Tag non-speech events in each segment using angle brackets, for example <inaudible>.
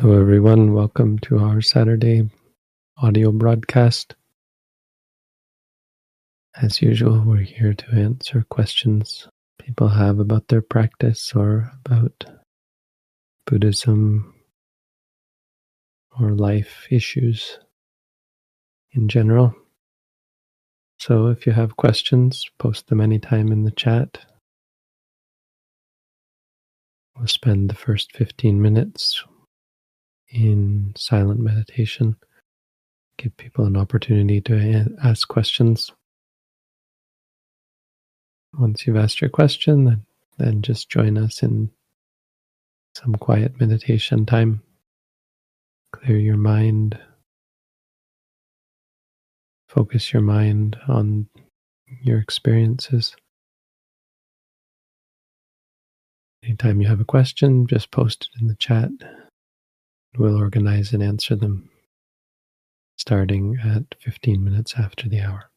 Hello, everyone. Welcome to our Saturday audio broadcast. As usual, we're here to answer questions people have about their practice or about Buddhism or life issues in general. So if you have questions, post them anytime in the chat. We'll spend the first 15 minutes in silent meditation, give people an opportunity to ask questions. Once you've asked your question, then, then just join us in some quiet meditation time. Clear your mind. Focus your mind on your experiences. Anytime you have a question, just post it in the chat. We'll organize and answer them starting at 15 minutes after the hour.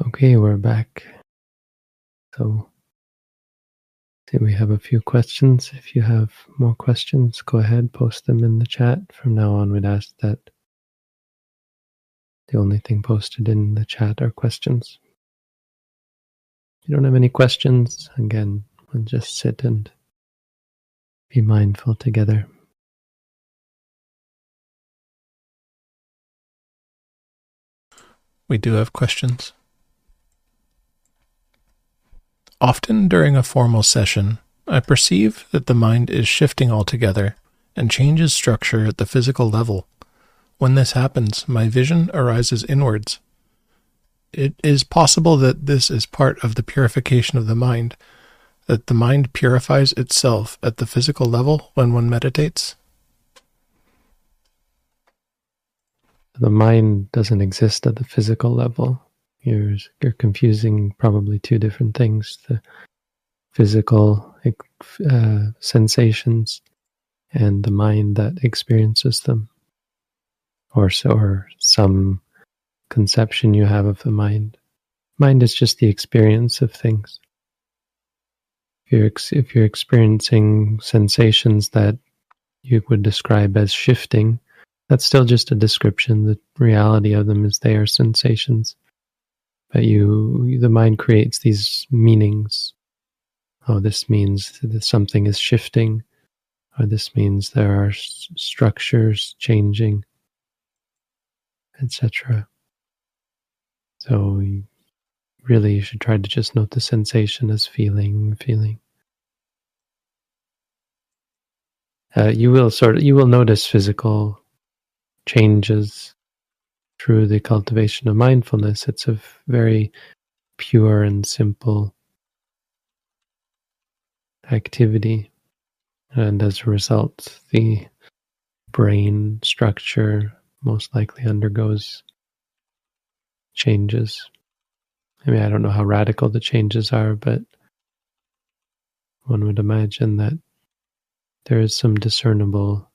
Okay, we're back. So, we have a few questions. If you have more questions, go ahead, post them in the chat. From now on, we'd ask that the only thing posted in the chat are questions. If you don't have any questions, again, we'll just sit and be mindful together. We do have questions. Often during a formal session, I perceive that the mind is shifting altogether and changes structure at the physical level. When this happens, my vision arises inwards. It is possible that this is part of the purification of the mind, that the mind purifies itself at the physical level when one meditates. The mind doesn't exist at the physical level. You're, you're confusing probably two different things the physical uh, sensations and the mind that experiences them, or, so, or some conception you have of the mind. Mind is just the experience of things. If you're, if you're experiencing sensations that you would describe as shifting, that's still just a description. The reality of them is they are sensations. But you, the mind creates these meanings. Oh, this means that something is shifting, or this means there are structures changing, etc. So, really, you should try to just note the sensation as feeling, feeling. Uh, you will sort of you will notice physical changes through the cultivation of mindfulness. It's a very pure and simple activity. And as a result, the brain structure most likely undergoes changes. I mean, I don't know how radical the changes are, but one would imagine that there is some discernible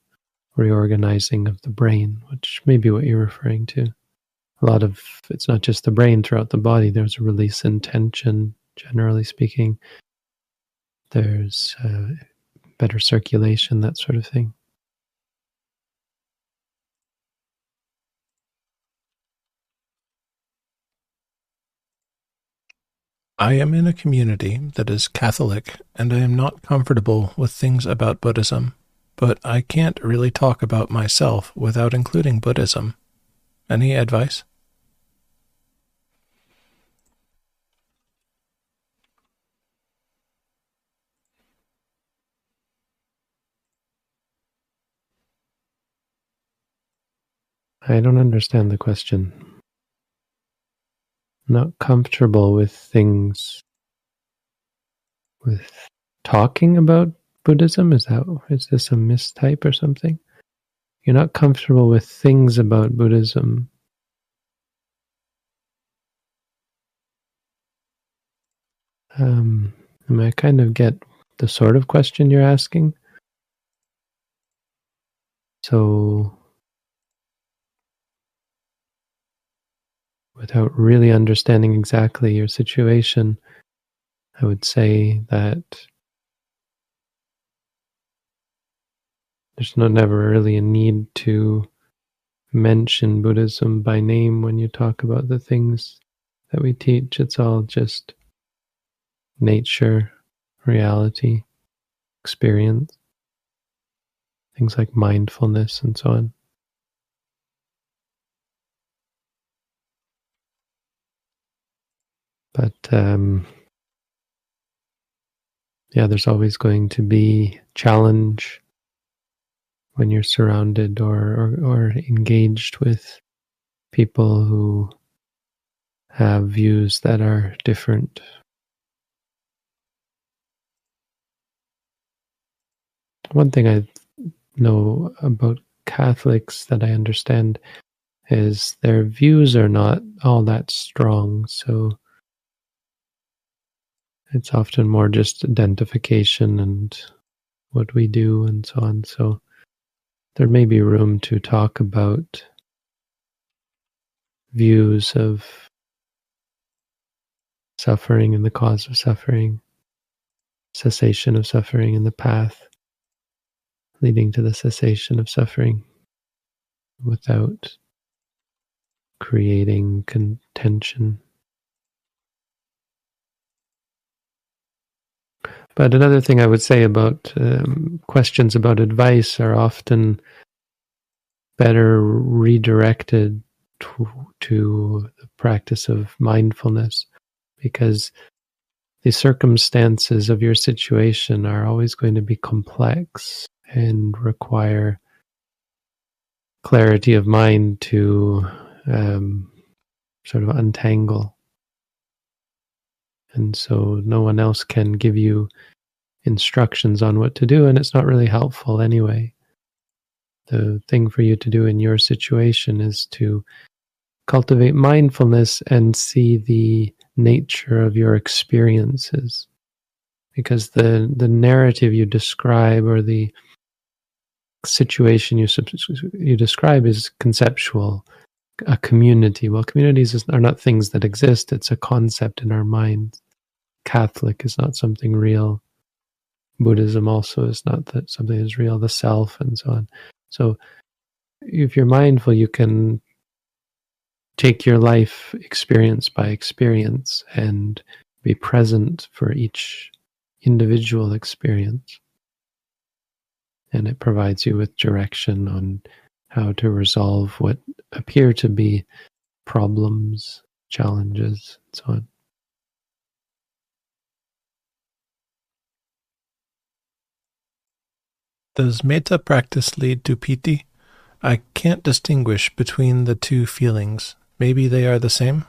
reorganizing of the brain, which may be what you're referring to. A lot of it's not just the brain throughout the body, there's a release in tension, generally speaking. There's uh, better circulation, that sort of thing. I am in a community that is Catholic, and I am not comfortable with things about Buddhism but I can't really talk about myself without including Buddhism. Any advice? I don't understand the question. Not comfortable with things, with talking about Buddhism? Is that is this a mistype or something? You're not comfortable with things about Buddhism. Um, I kind of get the sort of question you're asking. So, without really understanding exactly your situation, I would say that there's no never really a need to mention Buddhism by name when you talk about the things that we teach. It's all just nature, reality, experience, things like mindfulness and so on. But um, yeah, there's always going to be challenge when you're surrounded or, or, or engaged with people who have views that are different. One thing I know about Catholics that I understand is their views are not all that strong. So it's often more just identification and what we do and so on. So there may be room to talk about views of suffering and the cause of suffering, cessation of suffering and the path leading to the cessation of suffering without creating contention. But another thing I would say about um, questions about advice are often better redirected to, to the practice of mindfulness because the circumstances of your situation are always going to be complex and require clarity of mind to um, sort of untangle. And so no one else can give you instructions on what to do, and it's not really helpful anyway. The thing for you to do in your situation is to cultivate mindfulness and see the nature of your experiences. Because the, the narrative you describe or the situation you, you describe is conceptual a community. Well, communities are not things that exist, it's a concept in our mind. Catholic is not something real. Buddhism also is not that something is real, the self, and so on. So, if you're mindful, you can take your life experience by experience and be present for each individual experience. And it provides you with direction on how to resolve what appear to be problems, challenges, and so on. Does metta practice lead to piti? I can't distinguish between the two feelings. Maybe they are the same?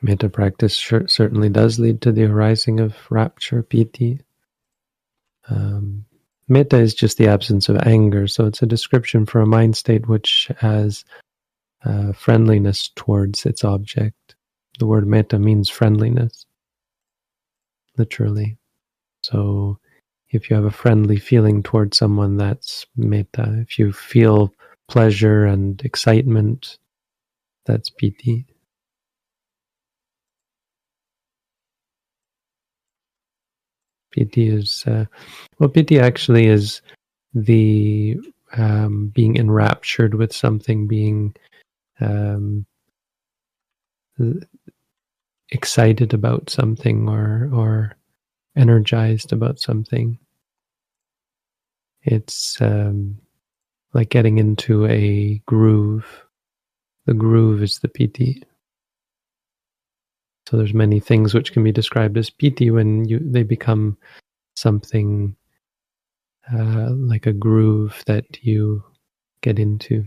Metta practice certainly does lead to the arising of rapture, piti. Um, metta is just the absence of anger, so it's a description for a mind state which has uh, friendliness towards its object. The word metta means friendliness, literally. So if you have a friendly feeling towards someone, that's metta. If you feel pleasure and excitement, that's piti. Piti is uh, well, piti actually is the um, being enraptured with something, being um, excited about something, or or energized about something. It's um, like getting into a groove. The groove is the piti. So there's many things which can be described as piti when you they become something uh, like a groove that you get into.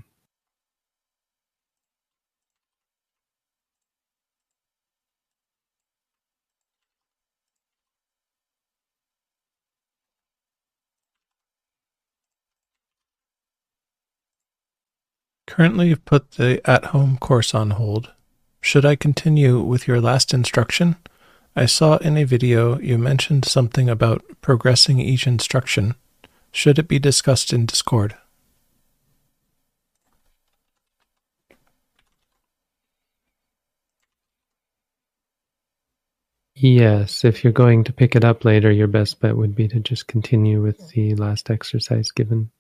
Currently, you've put the at home course on hold. Should I continue with your last instruction? I saw in a video you mentioned something about progressing each instruction. Should it be discussed in Discord? Yes, if you're going to pick it up later, your best bet would be to just continue with the last exercise given.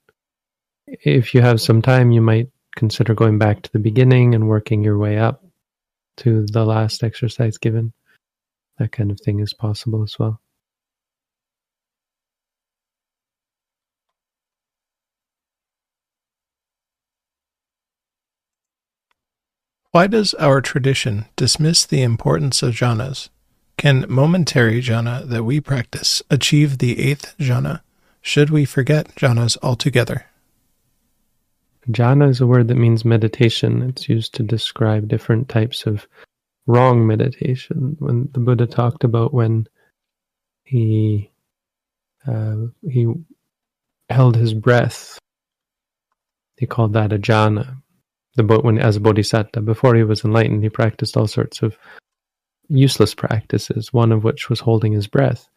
If you have some time, you might consider going back to the beginning and working your way up to the last exercise given. That kind of thing is possible as well. Why does our tradition dismiss the importance of jhanas? Can momentary jhana that we practice achieve the eighth jhana? Should we forget jhanas altogether? Jhana is a word that means meditation. It's used to describe different types of wrong meditation. When the Buddha talked about when he uh, he held his breath, he called that a jhana. The when as a bodhisattva, before he was enlightened, he practiced all sorts of useless practices. One of which was holding his breath,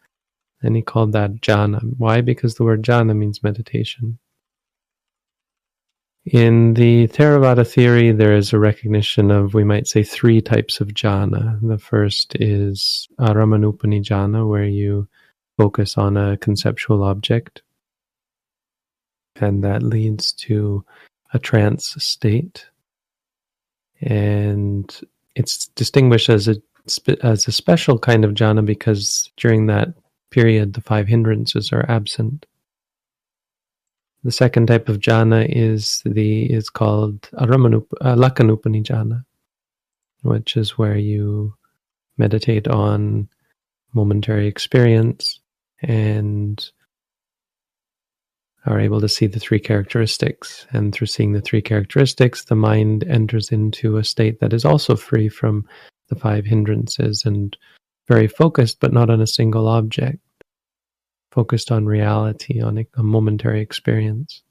and he called that jhana. Why? Because the word jhana means meditation In the Theravada theory, there is a recognition of, we might say, three types of jhana. The first is Aramanupani jhana, where you focus on a conceptual object, and that leads to a trance state. And it's distinguished as a as a special kind of jhana because during that period the five hindrances are absent. The second type of jhana is the is called Aramanup, uh, Lakanupani jhana, which is where you meditate on momentary experience and are able to see the three characteristics. And through seeing the three characteristics, the mind enters into a state that is also free from the five hindrances and very focused, but not on a single object, focused on reality, on a, momentary experience.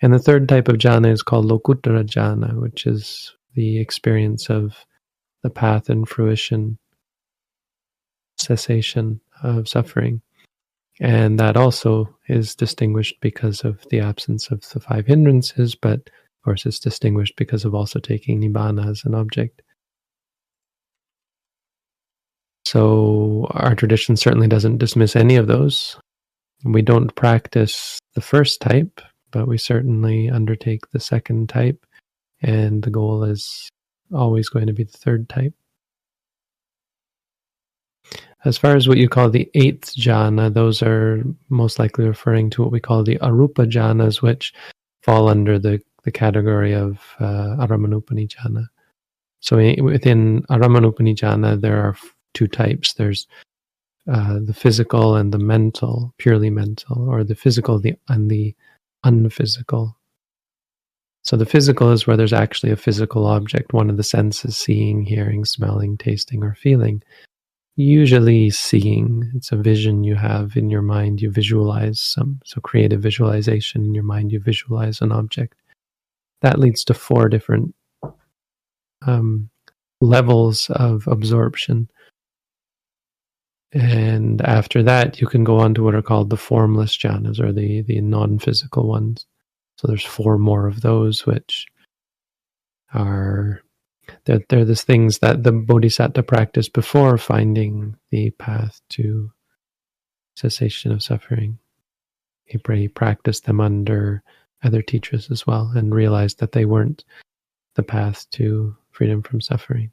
And the third type of jhana is called Lokuttara jhana, which is the experience of the path and fruition, cessation of suffering. And that also is distinguished because of the absence of the five hindrances, but of course it's distinguished because of also taking Nibbana as an object. So our tradition certainly doesn't dismiss any of those. We don't practice the first type, but we certainly undertake the second type, and the goal is always going to be the third type. As far as what you call the eighth jhana, those are most likely referring to what we call the arupa jhanas, which fall under the, the category of uh, Aramanupani jhana. So within Aramanupani jhana, there are two types. There's uh, the physical and the mental, purely mental, or the physical the, and the unphysical. So the physical is where there's actually a physical object, one of the senses, seeing, hearing, smelling, tasting, or feeling usually seeing it's a vision you have in your mind you visualize some so create a visualization in your mind you visualize an object that leads to four different um, levels of absorption and after that you can go on to what are called the formless jhanas or the the non-physical ones so there's four more of those which are they're, they're the things that the bodhisattva practiced before finding the path to cessation of suffering. He, he practiced them under other teachers as well and realized that they weren't the path to freedom from suffering.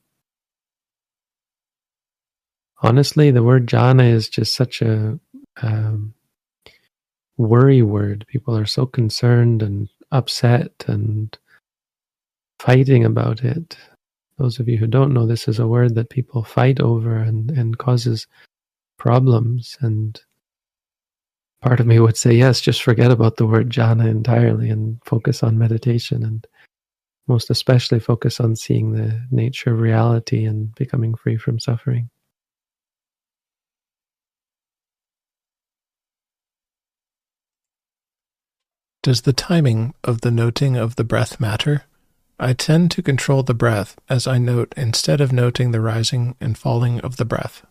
Honestly, the word jhana is just such a um, worry word. People are so concerned and upset and fighting about it those of you who don't know, this is a word that people fight over and, and causes problems. And part of me would say, yes, just forget about the word jhana entirely and focus on meditation and most especially focus on seeing the nature of reality and becoming free from suffering. Does the timing of the noting of the breath matter? I tend to control the breath as I note instead of noting the rising and falling of the breath.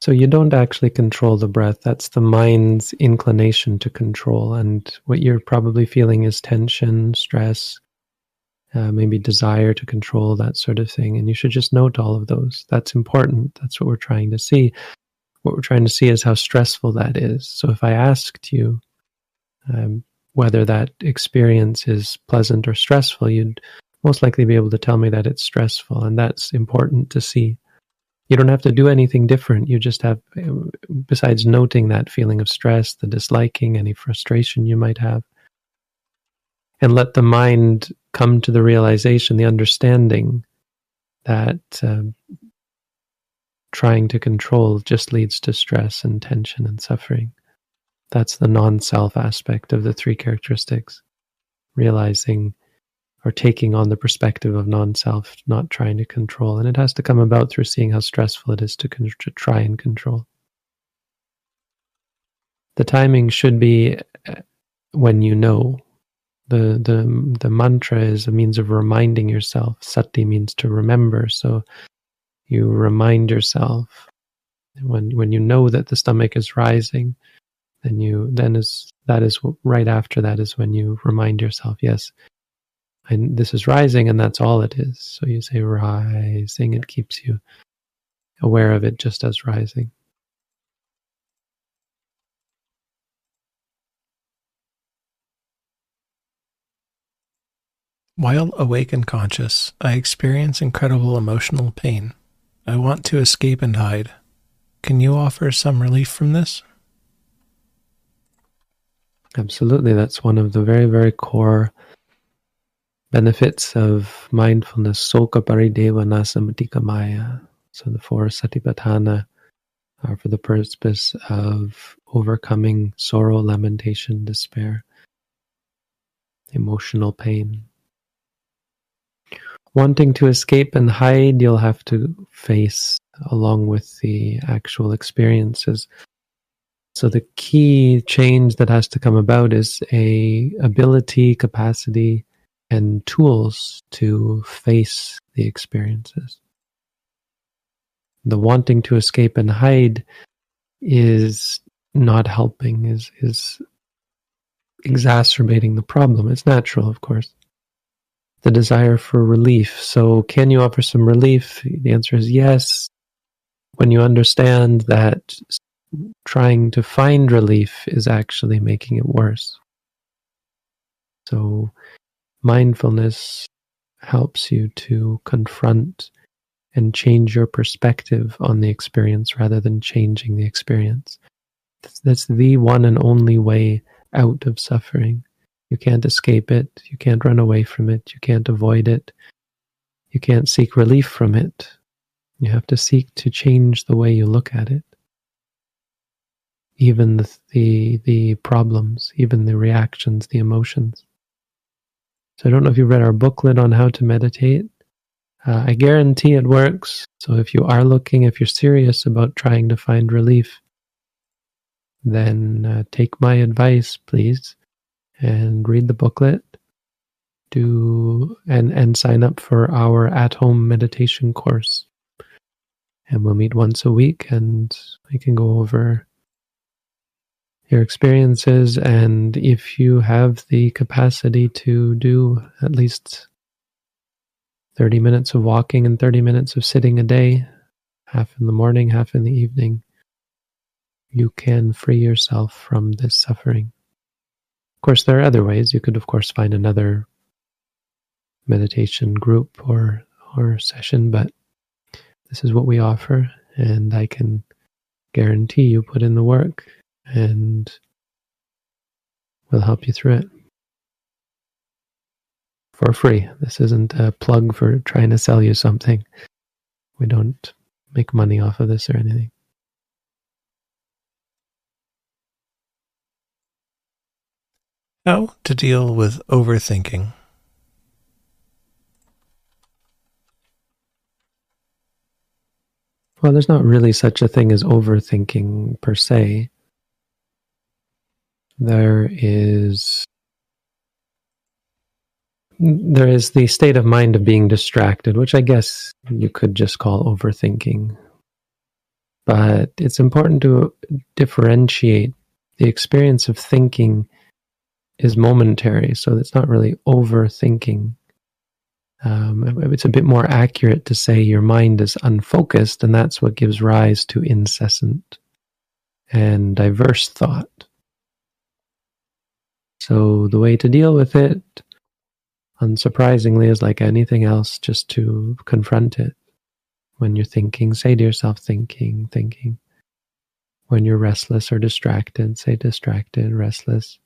So you don't actually control the breath. That's the mind's inclination to control. And what you're probably feeling is tension, stress, uh, maybe desire to control, that sort of thing. And you should just note all of those. That's important. That's what we're trying to see. What we're trying to see is how stressful that is. So if I asked you, um, whether that experience is pleasant or stressful, you'd most likely be able to tell me that it's stressful. And that's important to see. You don't have to do anything different. You just have, besides noting that feeling of stress, the disliking, any frustration you might have, and let the mind come to the realization, the understanding that uh, trying to control just leads to stress and tension and suffering. That's the non self aspect of the three characteristics. Realizing or taking on the perspective of non self, not trying to control. And it has to come about through seeing how stressful it is to, con- to try and control. The timing should be uh, when you know. The, the, the mantra is a means of reminding yourself. Sati means to remember. So you remind yourself when, when you know that the stomach is rising then you then is that is right after that is when you remind yourself, yes, and this is rising, and that's all it is. So you say rising; it keeps you aware of it just as rising. While awake and conscious, I experience incredible emotional pain. I want to escape and hide. Can you offer some relief from this? Absolutely. That's one of the very, very core benefits of mindfulness. Soka parideva nasamatika maya. So the four satipatthana are for the purpose of overcoming sorrow, lamentation, despair, emotional pain wanting to escape and hide, you'll have to face along with the actual experiences. So the key change that has to come about is a ability, capacity, and tools to face the experiences. The wanting to escape and hide is not helping, is is exacerbating the problem. It's natural, of course the desire for relief. So, can you offer some relief? The answer is yes. When you understand that trying to find relief is actually making it worse. So, mindfulness helps you to confront and change your perspective on the experience rather than changing the experience. That's the one and only way out of suffering. You can't escape it. You can't run away from it. You can't avoid it. You can't seek relief from it. You have to seek to change the way you look at it. Even the, the, the problems, even the reactions, the emotions. So I don't know if you've read our booklet on how to meditate. Uh, I guarantee it works. So if you are looking, if you're serious about trying to find relief, then uh, take my advice, please and read the booklet do and and sign up for our at home meditation course and we'll meet once a week and we can go over your experiences and if you have the capacity to do at least 30 minutes of walking and 30 minutes of sitting a day half in the morning half in the evening you can free yourself from this suffering Of course, there are other ways. You could, of course, find another meditation group or or session, but this is what we offer, and I can guarantee you put in the work, and we'll help you through it for free. This isn't a plug for trying to sell you something. We don't make money off of this or anything. How to deal with overthinking. Well, there's not really such a thing as overthinking per se. There is there is the state of mind of being distracted, which I guess you could just call overthinking. But it's important to differentiate the experience of thinking is momentary, so it's not really overthinking. Um, it's a bit more accurate to say your mind is unfocused, and that's what gives rise to incessant and diverse thought. So, the way to deal with it, unsurprisingly, is like anything else, just to confront it. When you're thinking, say to yourself, thinking, thinking. When you're restless or distracted, say distracted, restless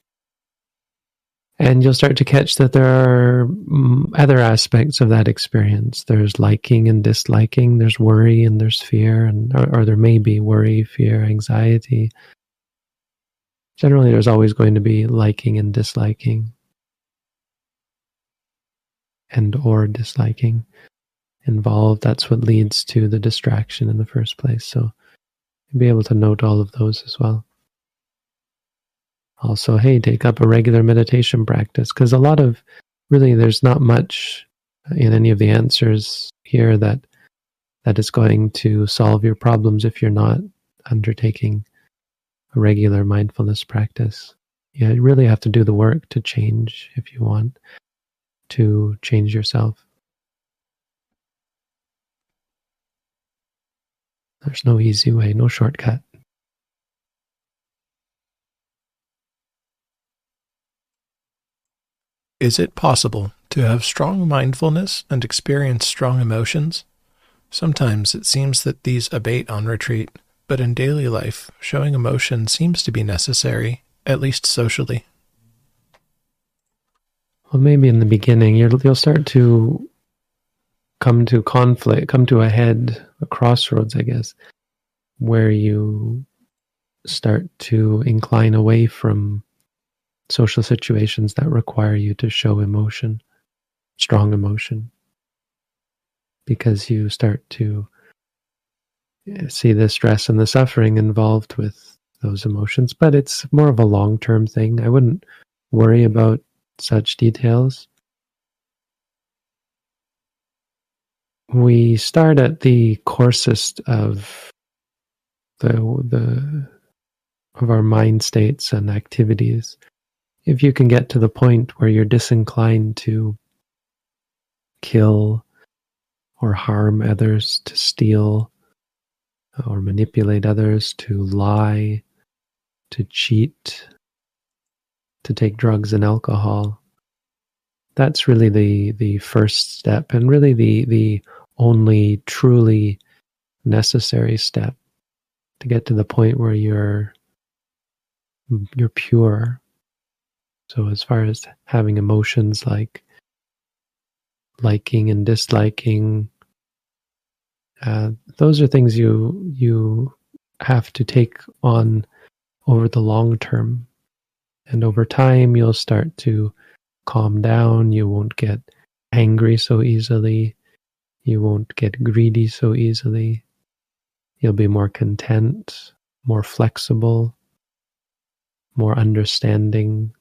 and you'll start to catch that there are mm, other aspects of that experience there's liking and disliking there's worry and there's fear and or, or, there may be worry fear anxiety generally there's always going to be liking and disliking. And or disliking involved. That's what leads to the distraction in the first place. So be able to note all of those as well. Also, hey, take up a regular meditation practice because a lot of really there's not much in any of the answers here that that is going to solve your problems if you're not undertaking regular mindfulness practice. You really have to do the work to change if you want to change yourself. There's no easy way, no shortcut. Is it possible to have strong mindfulness and experience strong emotions? Sometimes it seems that these abate on retreat, but in daily life, showing emotion seems to be necessary, at least socially. Well, maybe in the beginning, you'll start to come to conflict, come to a head, a crossroads, I guess, where you start to incline away from social situations that require you to show emotion, strong emotion, because you start to see the stress and the suffering involved with those emotions. But it's more of a long term thing. I wouldn't worry about such details. We start at the coarsest of the the of our mind states and activities if you can get to the point where you're disinclined to kill or harm others, to steal or manipulate others, to lie, to cheat, to take drugs and alcohol. That's really the, the first step and really the, the only truly necessary step to get to the point where you're you're pure so, as far as having emotions like liking and disliking, uh, those are things you you have to take on over the long term, and over time you'll start to calm down. You won't get angry so easily. You won't get greedy so easily. You'll be more content, more flexible, more understanding,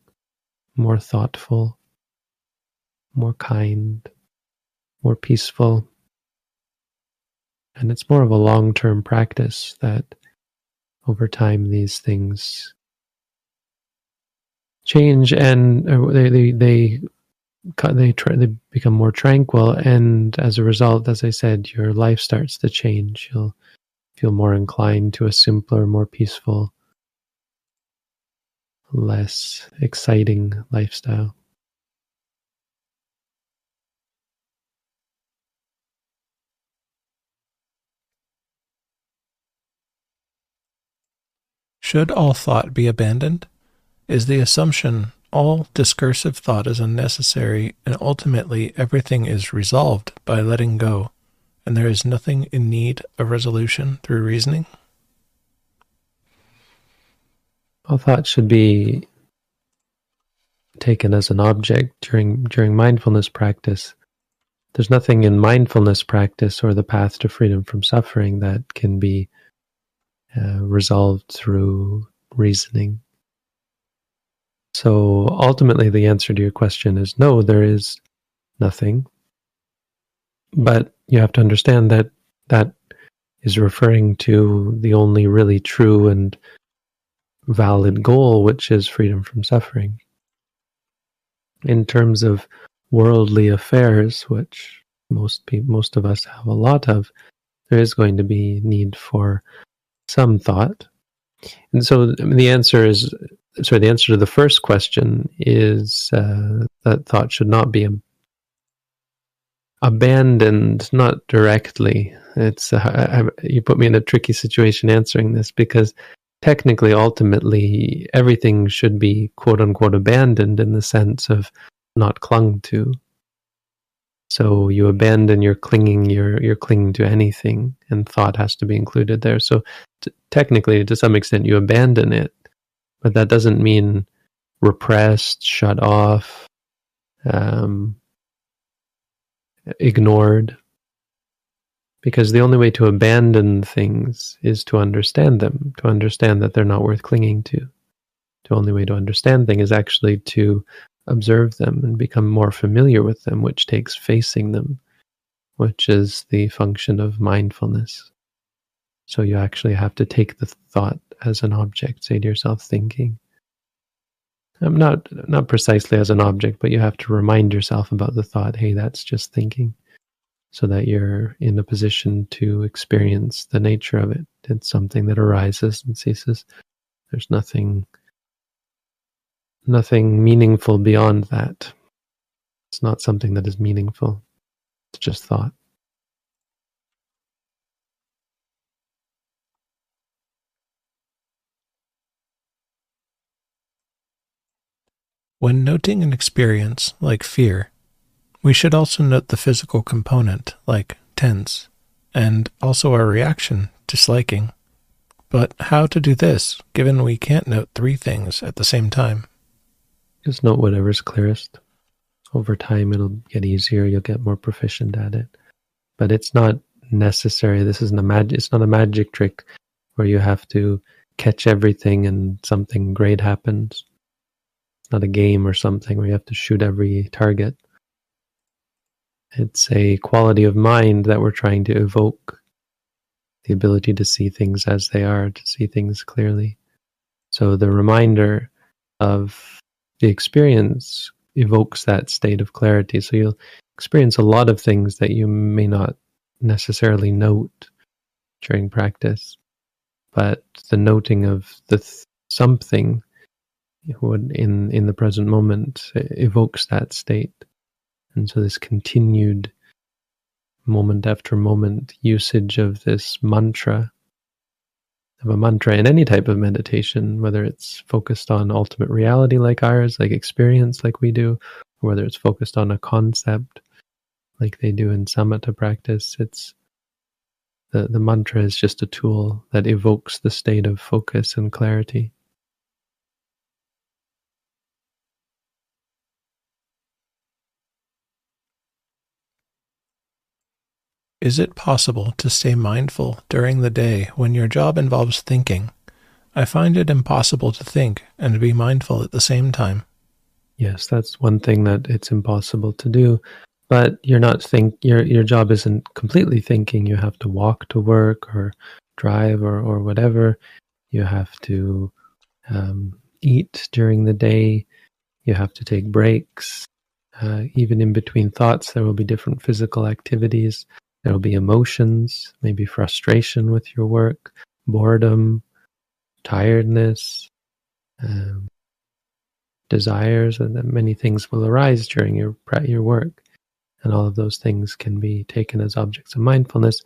more thoughtful, more kind, more peaceful. And it's more of a long term practice that over time these things change and uh, they, they, they they try, they become more tranquil and as a result as i said your life starts to change you'll feel more inclined to a simpler more peaceful less exciting lifestyle. Should all thought be abandoned? Is the assumption all discursive thought is unnecessary and ultimately everything is resolved by letting go, and there is nothing in need of resolution through reasoning? All thought should be taken as an object during during mindfulness practice. There's nothing in mindfulness practice or the path to freedom from suffering that can be uh, resolved through reasoning. So ultimately, the answer to your question is no, there is nothing. But you have to understand that that is referring to the only really true and valid goal, which is freedom from suffering. In terms of worldly affairs, which most most of us have a lot of, there is going to be need for some thought. And so the answer is, sorry, the answer to the first question is uh, that thought should not be abandoned, not directly. It's uh, I, you put me in a tricky situation answering this because technically, ultimately, everything should be quote unquote abandoned in the sense of not clung to. So you abandon your clinging, you're, you're clinging to anything, and thought has to be included there. So t- technically, to some extent, you abandon it, but that doesn't mean repressed, shut off, um, ignored because the only way to abandon things is to understand them, to understand that they're not worth clinging to. The only way to understand things is actually to observe them and become more familiar with them, which takes facing them, which is the function of mindfulness. So you actually have to take the thought as an object, say to yourself, thinking. I'm um, not not precisely as an object, but you have to remind yourself about the thought, hey, that's just thinking, so that you're in a position to experience the nature of it. It's something that arises and ceases. There's nothing nothing meaningful beyond that. It's not something that is meaningful. It's just thought. When noting an experience like fear, we should also note the physical component like tense, and also our reaction, disliking. But how to do this, given we can't note three things at the same time? Just note whatever's clearest. Over time, it'll get easier. You'll get more proficient at it. But it's not necessary. This isn't a magic. It's not a magic trick where you have to catch everything and something great happens It's not a game or something where you have to shoot every target. It's a quality of mind that we're trying to evoke the ability to see things as they are, to see things clearly. So the reminder of the experience evokes that state of clarity. So you'll experience a lot of things that you may not necessarily note during practice, but the noting of the th- something would in in the present moment evokes that state and so this continued moment after moment usage of this mantra of a mantra in any type of meditation whether it's focused on ultimate reality like ours like experience like we do or whether it's focused on a concept like they do in samatha practice it's the, the mantra is just a tool that evokes the state of focus and clarity Is it possible to stay mindful during the day when your job involves thinking? I find it impossible to think and be mindful at the same time. Yes, that's one thing that it's impossible to do. But you're not think your your job isn't completely thinking. You have to walk to work or drive or or whatever. You have to um, eat during the day. You have to take breaks. Uh, even in between thoughts, there will be different physical activities. There will be emotions, maybe frustration with your work, boredom, tiredness, um, desires, and many things will arise during your your work, and all of those things can be taken as objects of mindfulness,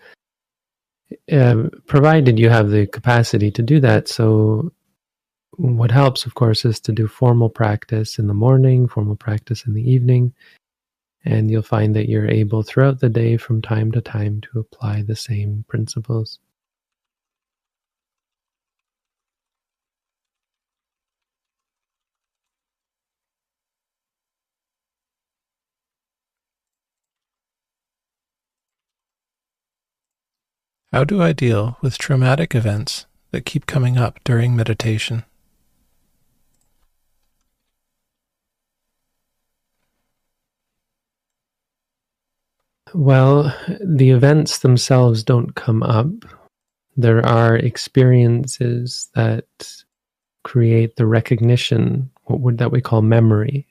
uh, provided you have the capacity to do that. So, what helps, of course, is to do formal practice in the morning, formal practice in the evening, and you'll find that you're able throughout the day from time to time to apply the same principles. How do I deal with traumatic events that keep coming up during meditation? Well, the events themselves don't come up. There are experiences that create the recognition, what would that we call memory.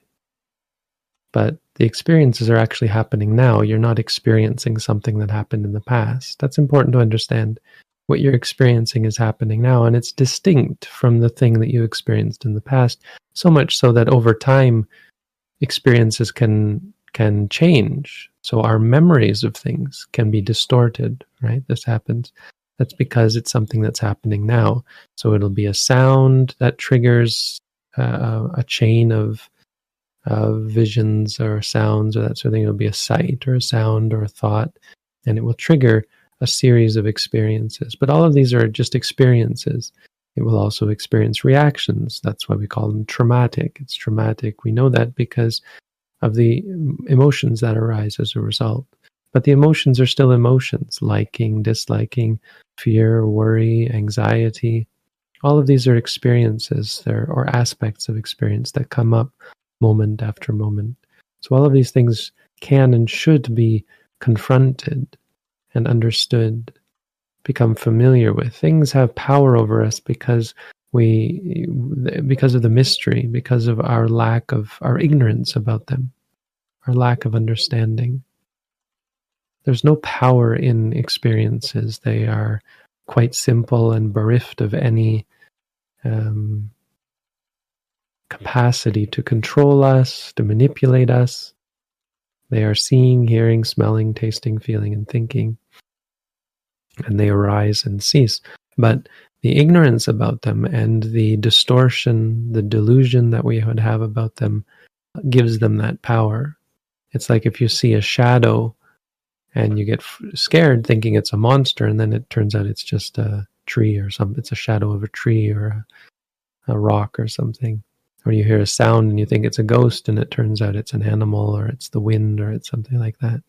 But the experiences are actually happening now. You're not experiencing something that happened in the past. That's important to understand. What you're experiencing is happening now, and it's distinct from the thing that you experienced in the past, so much so that over time, experiences can can change. So our memories of things can be distorted, right? This happens. That's because it's something that's happening now. So it'll be a sound that triggers uh, a chain of uh, visions or sounds or that sort of thing. It'll be a sight or a sound or a thought, and it will trigger a series of experiences. But all of these are just experiences. It will also experience reactions. That's why we call them traumatic. It's traumatic. We know that because of the emotions that arise as a result. But the emotions are still emotions liking, disliking, fear, worry, anxiety. All of these are experiences there, or aspects of experience that come up moment after moment. So all of these things can and should be confronted and understood become familiar with. Things have power over us because we because of the mystery, because of our lack of our ignorance about them, our lack of understanding. There's no power in experiences. They are quite simple and bereft of any um, capacity to control us, to manipulate us. They are seeing, hearing, smelling, tasting, feeling, and thinking. And they arise and cease. But the ignorance about them and the distortion, the delusion that we would have about them gives them that power. It's like if you see a shadow and you get scared thinking it's a monster, and then it turns out it's just a tree or something, it's a shadow of a tree or a, a rock or something or you hear a sound and you think it's a ghost and it turns out it's an animal or it's the wind or it's something like that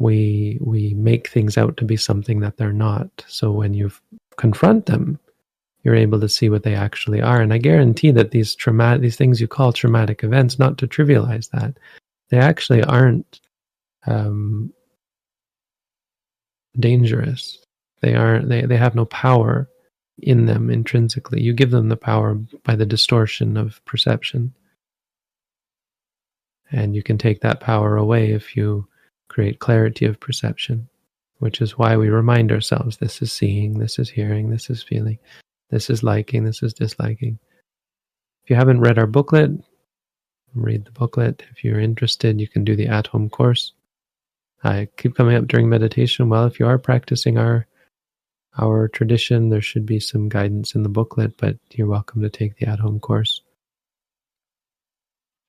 we we make things out to be something that they're not so when you confront them you're able to see what they actually are and i guarantee that these traumatic these things you call traumatic events not to trivialize that they actually aren't um, dangerous they aren't they, they have no power in them intrinsically. You give them the power by the distortion of perception. And you can take that power away if you create clarity of perception, which is why we remind ourselves this is seeing, this is hearing, this is feeling, this is liking, this is disliking. If you haven't read our booklet, read the booklet. If you're interested, you can do the at home course. I keep coming up during meditation. Well, if you are practicing our our tradition. There should be some guidance in the booklet, but you're welcome to take the at home course.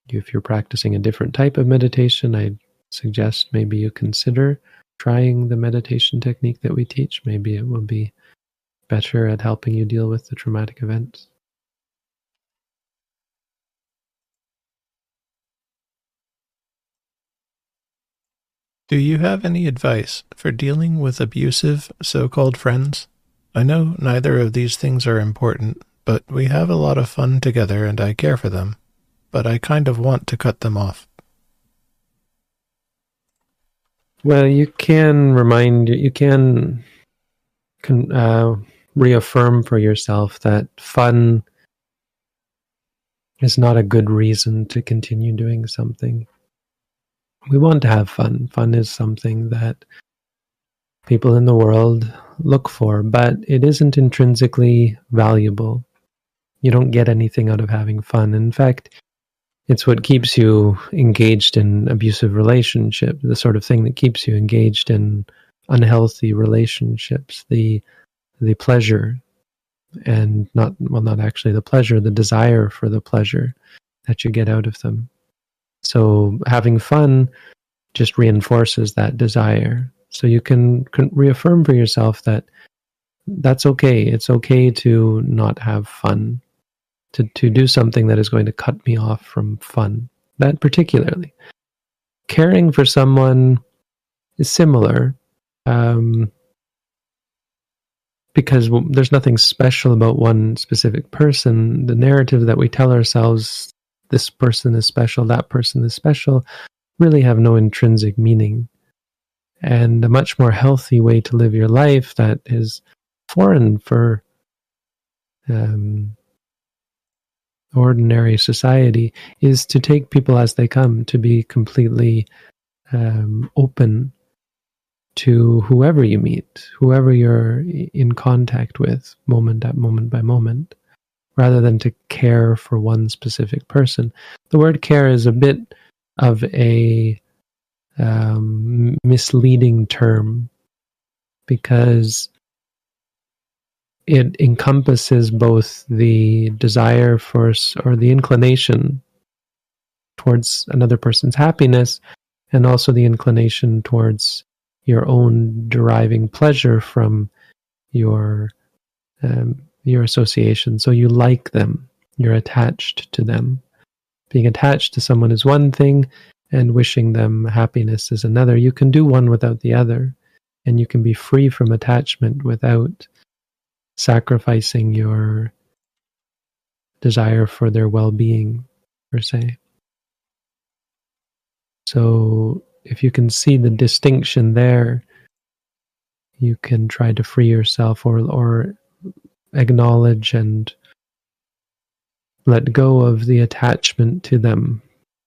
If you're practicing a different type of meditation, I suggest maybe you consider trying the meditation technique that we teach. Maybe it will be better at helping you deal with the traumatic events. Do you have any advice for dealing with abusive so called friends? I know neither of these things are important, but we have a lot of fun together and I care for them. But I kind of want to cut them off. Well, you can remind, you can, can uh, reaffirm for yourself that fun is not a good reason to continue doing something we want to have fun. Fun is something that people in the world look for, but it isn't intrinsically valuable. You don't get anything out of having fun. In fact, it's what keeps you engaged in abusive relationship, the sort of thing that keeps you engaged in unhealthy relationships, the the pleasure and not well not actually the pleasure, the desire for the pleasure that you get out of them. So having fun just reinforces that desire. So you can, can reaffirm for yourself that that's okay. It's okay to not have fun, to, to do something that is going to cut me off from fun. That particularly. Caring for someone is similar um, because there's nothing special about one specific person. The narrative that we tell ourselves this person is special, that person is special, really have no intrinsic meaning. And a much more healthy way to live your life that is foreign for um, ordinary society is to take people as they come, to be completely um, open to whoever you meet, whoever you're in contact with, moment at moment by moment rather than to care for one specific person. The word care is a bit of a um, misleading term because it encompasses both the desire for or the inclination towards another person's happiness and also the inclination towards your own deriving pleasure from your um, your association. So you like them, you're attached to them. Being attached to someone is one thing, and wishing them happiness is another. You can do one without the other, and you can be free from attachment without sacrificing your desire for their well being, per se. So, if you can see the distinction there, you can try to free yourself or or acknowledge and let go of the attachment to them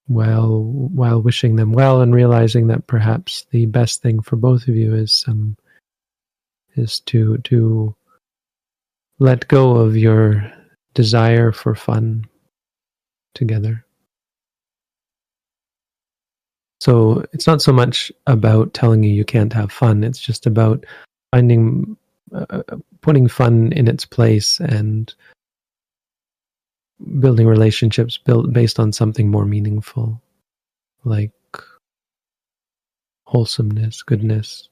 while while wishing them well and realizing that perhaps the best thing for both of you is um is to to let go of your desire for fun together. So it's not so much about telling you you can't have fun, it's just about finding, uh, uh, putting fun in its place and building relationships built based on something more meaningful, like wholesomeness, goodness,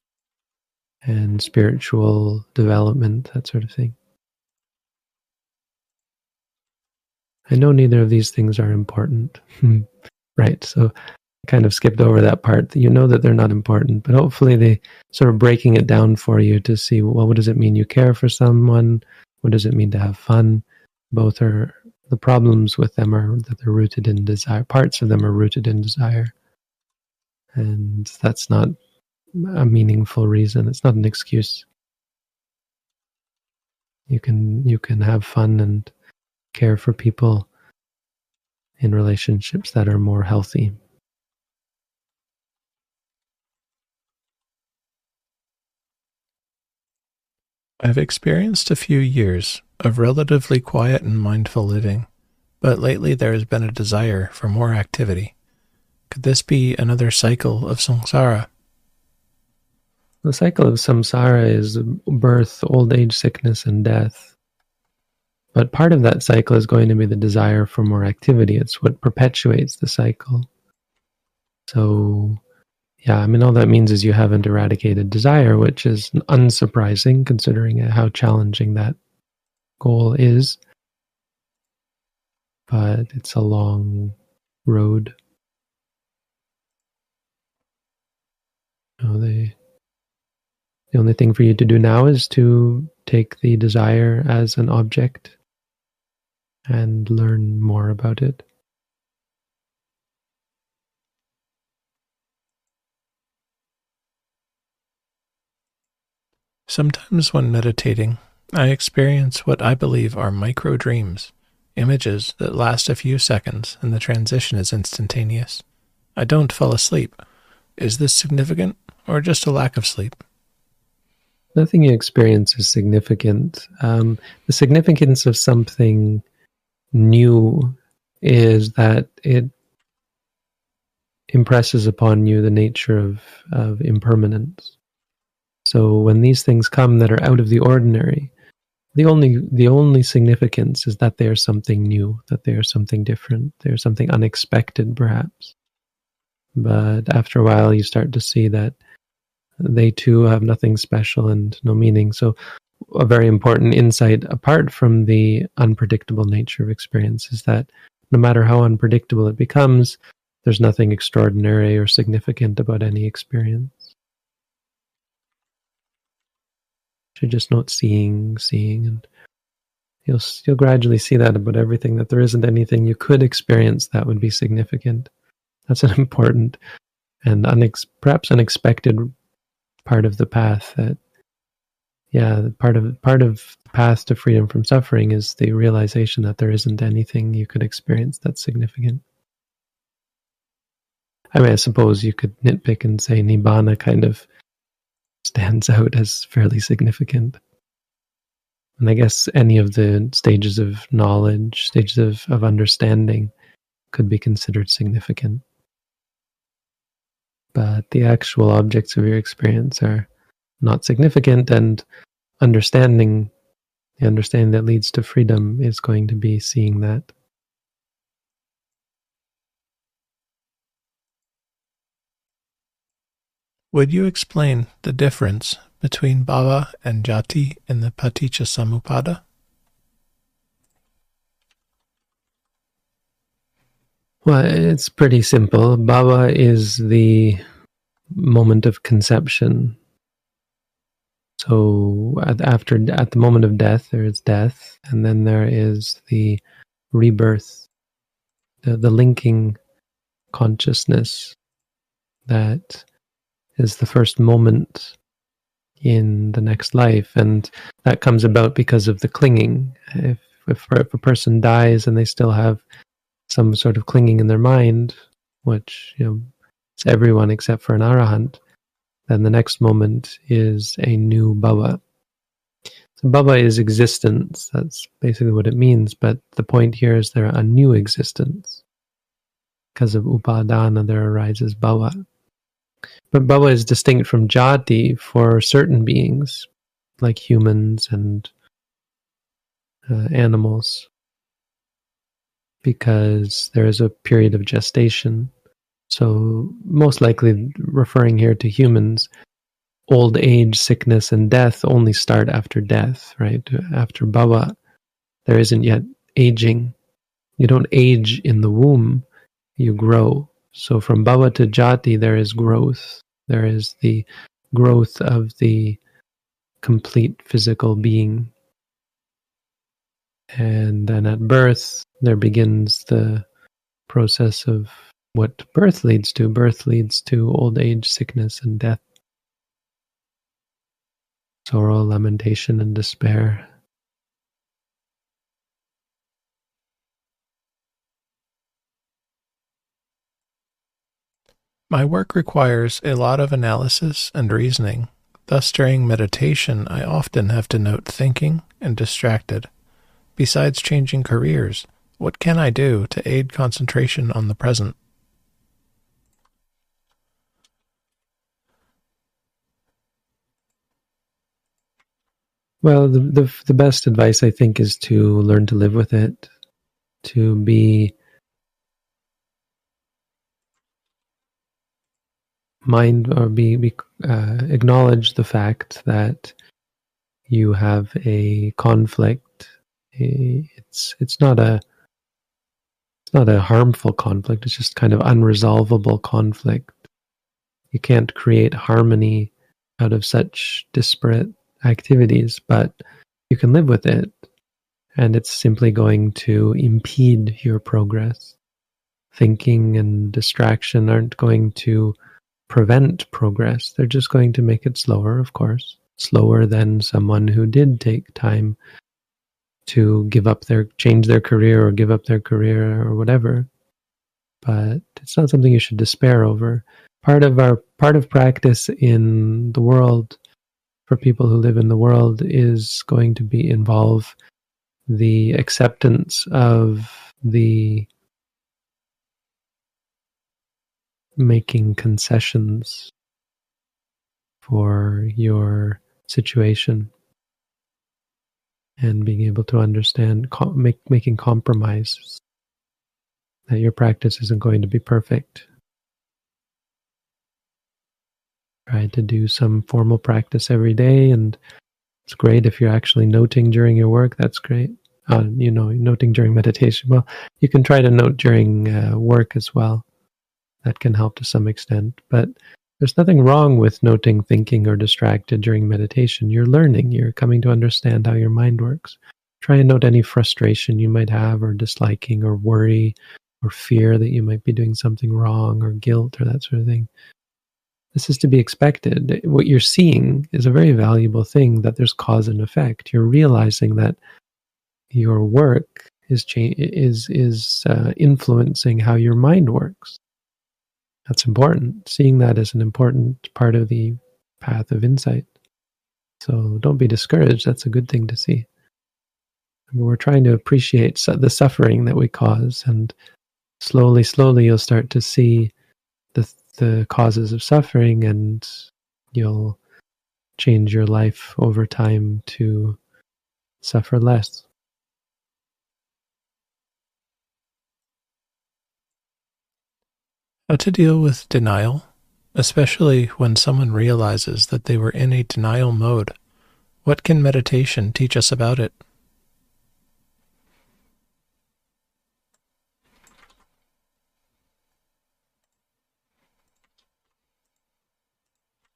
and spiritual development, that sort of thing. I know neither of these things are important. Hmm. right. So I kind of skipped over that part. You know that they're not important, but hopefully they sort of breaking it down for you to see well, what does it mean you care for someone? What does it mean to have fun? Both are the problems with them are that they're rooted in desire. Parts of them are rooted in desire. And that's not a meaningful reason. It's not an excuse. You can you can have fun and care for people in relationships that are more healthy. I've experienced a few years of relatively quiet and mindful living, but lately there has been a desire for more activity. Could this be another cycle of samsara? The cycle of samsara is birth, old age, sickness, and death. But part of that cycle is going to be the desire for more activity. It's what perpetuates the cycle. So, yeah, I mean, all that means is you haven't eradicated desire, which is unsurprising considering how challenging that goal is. But it's a long road. Oh, you know, the, the only thing for you to do now is to take the desire as an object and learn more about it. Sometimes when meditating, I experience what I believe are micro dreams, images that last a few seconds and the transition is instantaneous. I don't fall asleep. Is this significant or just a lack of sleep? Nothing you experience is significant. Um, the significance of something new is that it impresses upon you the nature of, of impermanence. So when these things come that are out of the ordinary, the only the only significance is that they are something new, that they are something different, they are something unexpected, perhaps. But after a while, you start to see that they too have nothing special and no meaning. So a very important insight apart from the unpredictable nature of experience is that no matter how unpredictable it becomes, there's nothing extraordinary or significant about any experience. You're just not seeing, seeing, and you'll you'll gradually see that about everything. That there isn't anything you could experience that would be significant. That's an important and unex- perhaps unexpected part of the path that yeah, part of part of the path to freedom from suffering is the realization that there isn't anything you could experience that's significant. I mean, I suppose you could nitpick and say nibbana kind of stands <laughs> out as fairly significant. And I guess any of the stages of knowledge, stages of, of understanding could be considered significant. But the actual objects of your experience are not significant and understanding the understanding that leads to freedom is going to be seeing that. Would you explain the difference between bhava and jati in the paticca samuppada? Well it's pretty simple. Bhava is the moment of conception so at, after at the moment of death, there is death, and then there is the rebirth, the, the linking consciousness that is the first moment in the next life. And that comes about because of the clinging. If, if, if a person dies and they still have some sort of clinging in their mind, which, you know, it's everyone except for an arahant, then the next moment is a new bhava. So bhava is existence. That's basically what it means. But the point here is there a new existence. Because of upadana, there arises bhava. But bhava is distinct from jati for certain beings, like humans and uh, animals, because there is a period of gestation. So, most likely referring here to humans, old age, sickness, and death only start after death, right? After bhava, there isn't yet aging. You don't age in the womb, you grow. So from bhava to jati, there is growth. There is the growth of the complete physical being. And then at birth, there begins the process of what birth leads to. Birth leads to old age, sickness, and death sorrow, lamentation, and despair. My work requires a lot of analysis and reasoning. Thus, during meditation, I often have to note thinking and distracted. Besides changing careers, what can I do to aid concentration on the present? Well, the, the the best advice I think is to learn to live with it, to be mind or be, be uh, acknowledge the fact that you have a conflict. It's it's not a it's not a harmful conflict. It's just kind of unresolvable conflict. You can't create harmony out of such disparate activities, but you can live with it. And it's simply going to impede your progress. Thinking and distraction aren't going to prevent progress. They're just going to make it slower, of course. Slower than someone who did take time to give up their, change their career or give up their career or whatever. But it's not something you should despair over. Part of our, part of practice in the world for people who live in the world is going to be involve the acceptance of the making concessions for your situation and being able to understand make, making compromises that your practice isn't going to be perfect try to do some formal practice every day and it's great if you're actually noting during your work that's great. Uh, you know noting during meditation. Well you can try to note during uh, work as well. That can help to some extent but there's nothing wrong with noting thinking or distracted during meditation. You're learning. You're coming to understand how your mind works. Try and note any frustration you might have or disliking or worry or fear that you might be doing something wrong or guilt or that sort of thing this is to be expected. What you're seeing is a very valuable thing that there's cause and effect. You're realizing that your work is cha- is is uh, influencing how your mind works. That's important. Seeing that is an important part of the path of insight. So don't be discouraged. That's a good thing to see. We're trying to appreciate the suffering that we cause, and slowly, slowly, you'll start to see the the causes of suffering and you'll change your life over time to suffer less. How to deal with denial, especially when someone realizes that they were in a denial mode. What can meditation teach us about it?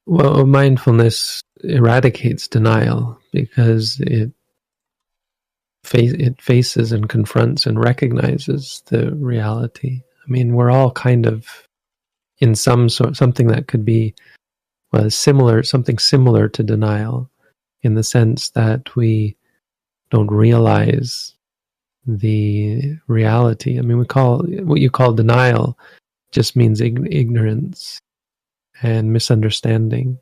Well, mindfulness eradicates denial because it it faces and confronts and recognizes the reality. I mean, we're all kind of in some sort something that could be well, similar, something similar to denial in the sense that we don't realize the reality. I mean, we call what you call denial just means ignorance and misunderstanding.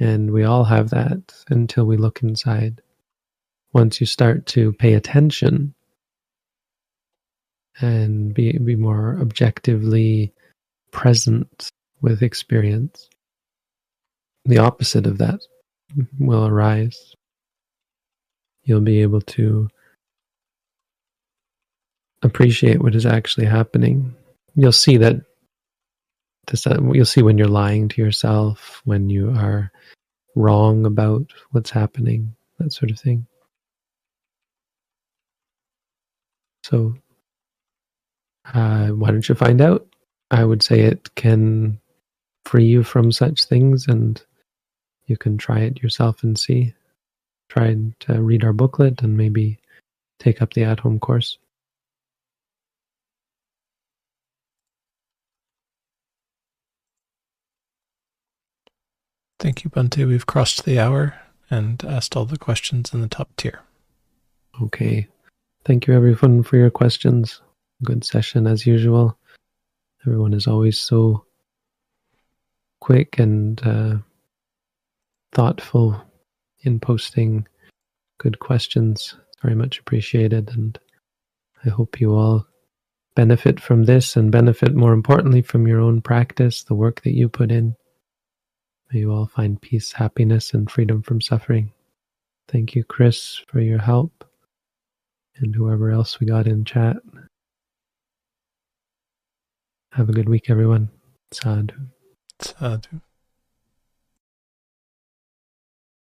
And we all have that until we look inside. Once you start to pay attention and be, be more objectively present with experience, the opposite of that will arise. You'll be able to appreciate what is actually happening. You'll see that this, uh, you'll see when you're lying to yourself, when you are wrong about what's happening, that sort of thing. So, uh, why don't you find out? I would say it can free you from such things, and you can try it yourself and see. Try to read our booklet and maybe take up the at home course. Thank you, Bhante. We've crossed the hour and asked all the questions in the top tier. Okay. Thank you, everyone, for your questions. Good session as usual. Everyone is always so quick and uh, thoughtful in posting good questions. Very much appreciated. And I hope you all benefit from this and benefit more importantly from your own practice, the work that you put in. May you all find peace, happiness, and freedom from suffering. Thank you, Chris, for your help, and whoever else we got in chat. Have a good week, everyone. Sadhu. Sadhu.